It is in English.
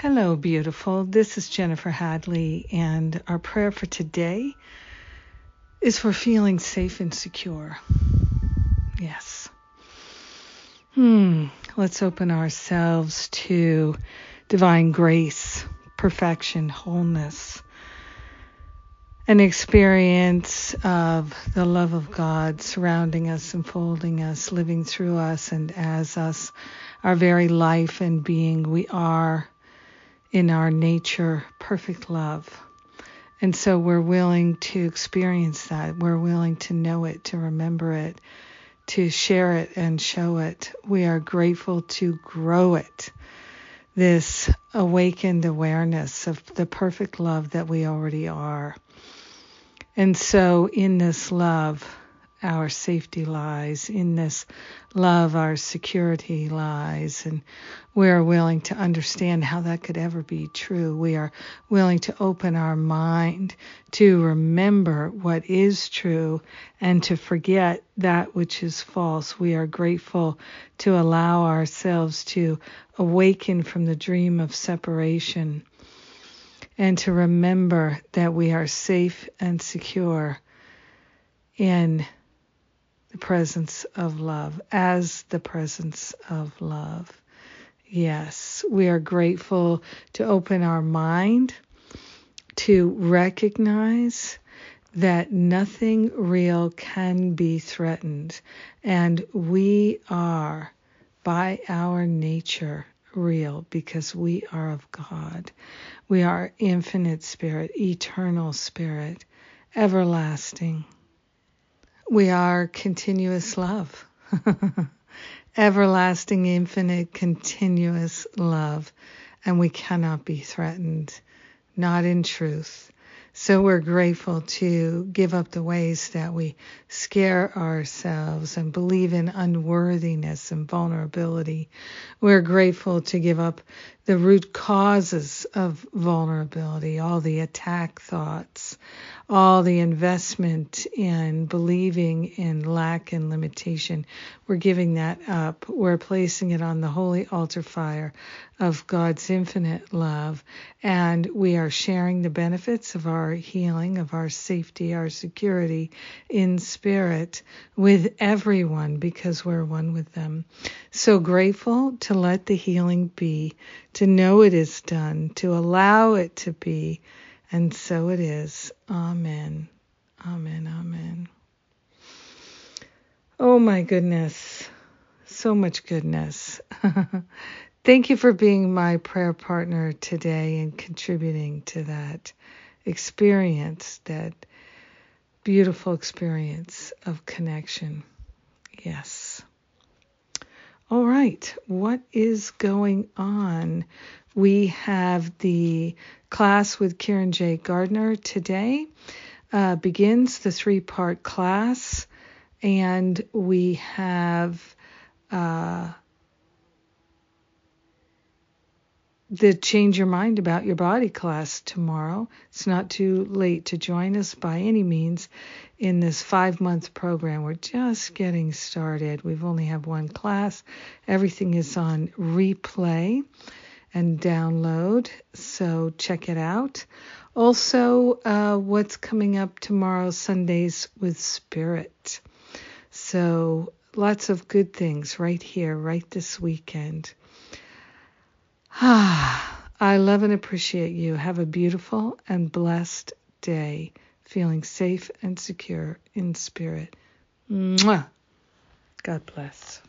Hello, beautiful. This is Jennifer Hadley, and our prayer for today is for feeling safe and secure. Yes. Hmm. Let's open ourselves to divine grace, perfection, wholeness, an experience of the love of God surrounding us, enfolding us, living through us, and as us, our very life and being. We are in our nature perfect love. And so we're willing to experience that. We're willing to know it, to remember it, to share it and show it. We are grateful to grow it. This awakened awareness of the perfect love that we already are. And so in this love, our safety lies. In this love, our security lies. And we are willing to understand how that could ever be true. We are willing to open our mind to remember what is true and to forget that which is false. We are grateful to allow ourselves to awaken from the dream of separation and to remember that we are safe and secure in the presence of love, as the presence of love. Yes, we are grateful to open our mind to recognize that nothing real can be threatened, and we are, by our nature, real because we are of God. We are infinite spirit, eternal spirit, everlasting. We are continuous love, everlasting, infinite, continuous love, and we cannot be threatened, not in truth. So we're grateful to give up the ways that we scare ourselves and believe in unworthiness and vulnerability. We're grateful to give up the root causes of vulnerability, all the attack thoughts, all the investment in believing in lack and limitation. We're giving that up. We're placing it on the holy altar fire of God's infinite love. And we are sharing the benefits of our healing, of our safety, our security in spirit with everyone because we're one with them. So grateful to let the healing be, to know it is done, to allow it to be and so it is. Amen. Amen. Amen. Oh my goodness. So much goodness. Thank you for being my prayer partner today and contributing to that experience, that beautiful experience of connection. Yes. Right, what is going on? We have the class with Kieran J. Gardner today. Uh, begins the three part class, and we have uh, the Change Your Mind About Your Body class tomorrow. It's not too late to join us by any means in this five month program. We're just getting started. We've only have one class, everything is on replay and download. So check it out. Also, uh, what's coming up tomorrow, Sundays with Spirit. So lots of good things right here, right this weekend. Ah, I love and appreciate you. Have a beautiful and blessed day, feeling safe and secure in spirit. Mwah. God bless.